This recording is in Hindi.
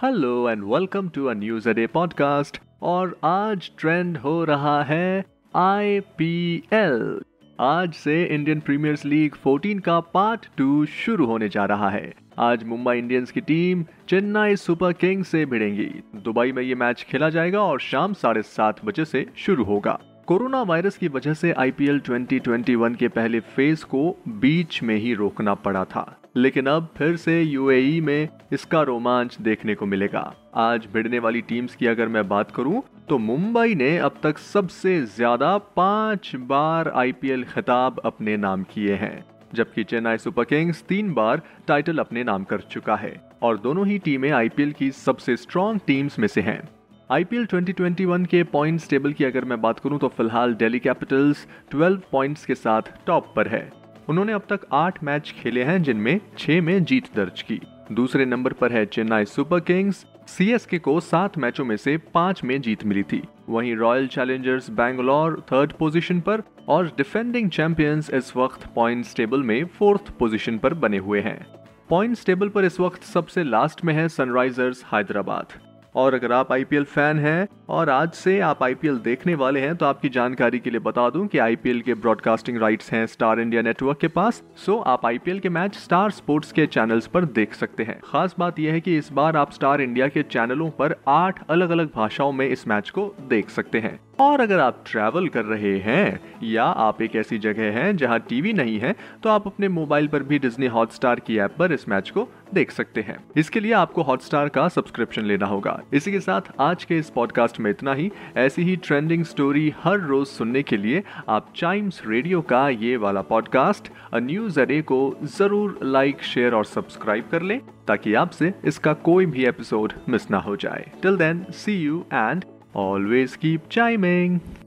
Hello and welcome to a news a day podcast और आज ट्रेंड हो रहा है आईपीएल आज से इंडियन प्रीमियर्स लीग 14 का पार्ट टू शुरू होने जा रहा है। आज मुंबई इंडियंस की टीम चेन्नई सुपर किंग्स से भिड़ेंगी। दुबई में ये मैच खेला जाएगा और शाम साढ़े सात बजे से शुरू होगा। कोरोना वायरस की वजह से आईपीएल 2021 के पहले फ़ेज़ को बीच में ही रोकना पड़ा था। लेकिन अब फिर से यूएई में इसका रोमांच देखने को मिलेगा। आज भिड़ने वाली टीम्स की अगर मैं बात करूँ तो मुंबई ने अब तक सबसे ज़्यादा पाँच बार आईपीएल खिताब अपने नाम किए हैं। जबकि चेन्नई सुपर किंग्स तीन बार टाइटल अपने नाम कर चुका है। और दोनों ही टीमें आईपीएल की सबसे स्ट्रॉन्ग टीम्स में से हैं। आईपीएल 2021 के पॉइंट्स टेबल की अगर मैं बात करूँ तो फ़िलहाल दिल्ली कैपिटल्स 12 पॉइंट्स के साथ टॉप पर है। उन्होंने अब तक आठ मैच खेले हैं, जिनमें छह में जीत दर्ज की। दूसरे नंबर पर है चेन्नई सुपर किंग्स सीएसके को सात मैचों में से पाँच में जीत मिली थी। वहीं Royal Challengers Bangalore third position पर और डिफेंडिंग चैंपियंस इस वक्त पॉइंट्स टेबल में फोर्थ पोजीशन पर बने हुए हैं। पॉइंट्स टेबल पर इस वक्त सबसे लास्ट में है सनराइजर्स हैदराबाद और अगर आप आईपीएल फ़ैन हैं और आज से आप आईपीएल देखने वाले हैं तो आपकी जानकारी के लिए बता दूँ कि आईपीएल के ब्रॉडकास्टिंग राइट्स हैं स्टार इंडिया नेटवर्क के पास सो आप आईपीएल के मैच स्टार स्पोर्ट्स के चैनल्स पर देख सकते हैं। खास बात यह है कि इस बार आप स्टार इंडिया के चैनलों पर आठ अलग अलग भाषाओं में इस मैच को देख सकते हैं। और अगर आप ट्रैवल कर रहे हैं, या आप एक ऐसी जगह हैं जहाँ टीवी नहीं है तो आप अपने मोबाइल पर भी डिज्नी हॉटस्टार की ऐप पर इस मैच को देख सकते हैं। इसके लिए आपको हॉटस्टार का सब्सक्रिप्शन लेना होगा। इसी के साथ आज के इस पॉडकास्ट में इतना ही। ऐसी ही ट्रेंडिंग स्टोरी हर रोज सुनने के लिए आप चाइम्स रेडियो का ये वाला पॉडकास्ट न्यूज़ अडे को ज़रूर लाइक शेयर और सब्सक्राइब कर लें, ताकि आपसे इसका कोई भी एपिसोड मिस ना हो जाए। Till then see you and always keep chiming.